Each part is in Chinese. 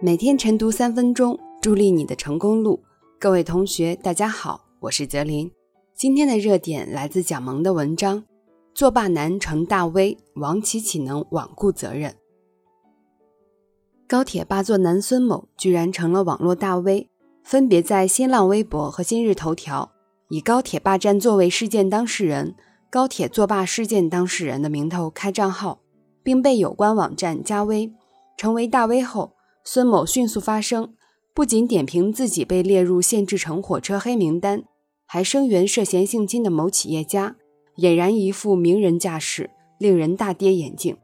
每天晨读三分钟，助力你的成功路。各位同学，大家好，我是泽林。今天的热点来自蒋萌的文章：作罢男成大 V，王琦岂能罔顾责任？高铁霸座男孙某居然成了网络大 V，分别在新浪微博和今日头条以高铁霸占座位事件当事人、高铁作罢事件当事人的名头开账号，并被有关网站加微，成为大 V 后。孙某迅速发声，不仅点评自己被列入限制乘火车黑名单，还声援涉嫌性侵的某企业家，俨然一副名人架势，令人大跌眼镜。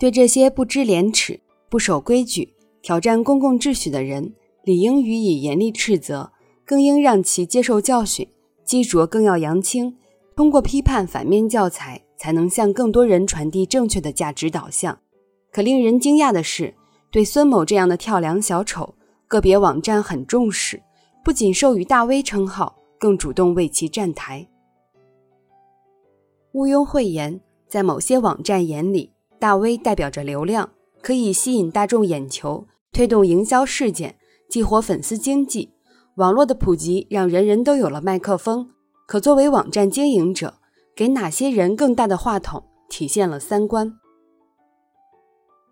对这些不知廉耻、不守规矩、挑战公共秩序的人，理应予以严厉斥责，更应让其接受教训。基卓更要扬清，通过批判反面教材，才能向更多人传递正确的价值导向。可令人惊讶的是，对孙某这样的跳梁小丑，个别网站很重视，不仅授予大 V 称号，更主动为其站台。毋庸讳言，在某些网站眼里，大 V 代表着流量，可以吸引大众眼球，推动营销事件，激活粉丝经济。网络的普及让人人都有了麦克风，可作为网站经营者，给哪些人更大的话筒，体现了三观。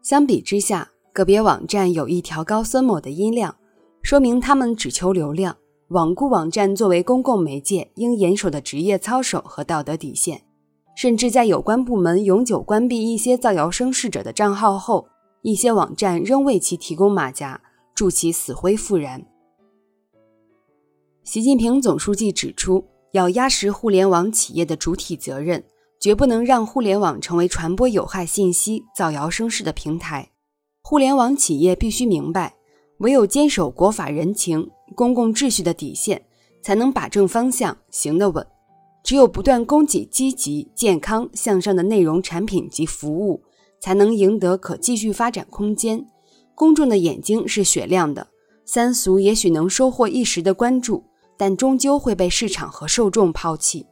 相比之下，个别网站有意调高孙某的音量，说明他们只求流量，罔顾网站作为公共媒介应严守的职业操守和道德底线。甚至在有关部门永久关闭一些造谣生事者的账号后，一些网站仍为其提供马甲，助其死灰复燃。习近平总书记指出，要压实互联网企业的主体责任，绝不能让互联网成为传播有害信息、造谣生事的平台。互联网企业必须明白，唯有坚守国法人情、公共秩序的底线，才能把正方向，行得稳。只有不断供给积极、健康、向上的内容、产品及服务，才能赢得可继续发展空间。公众的眼睛是雪亮的，三俗也许能收获一时的关注。但终究会被市场和受众抛弃。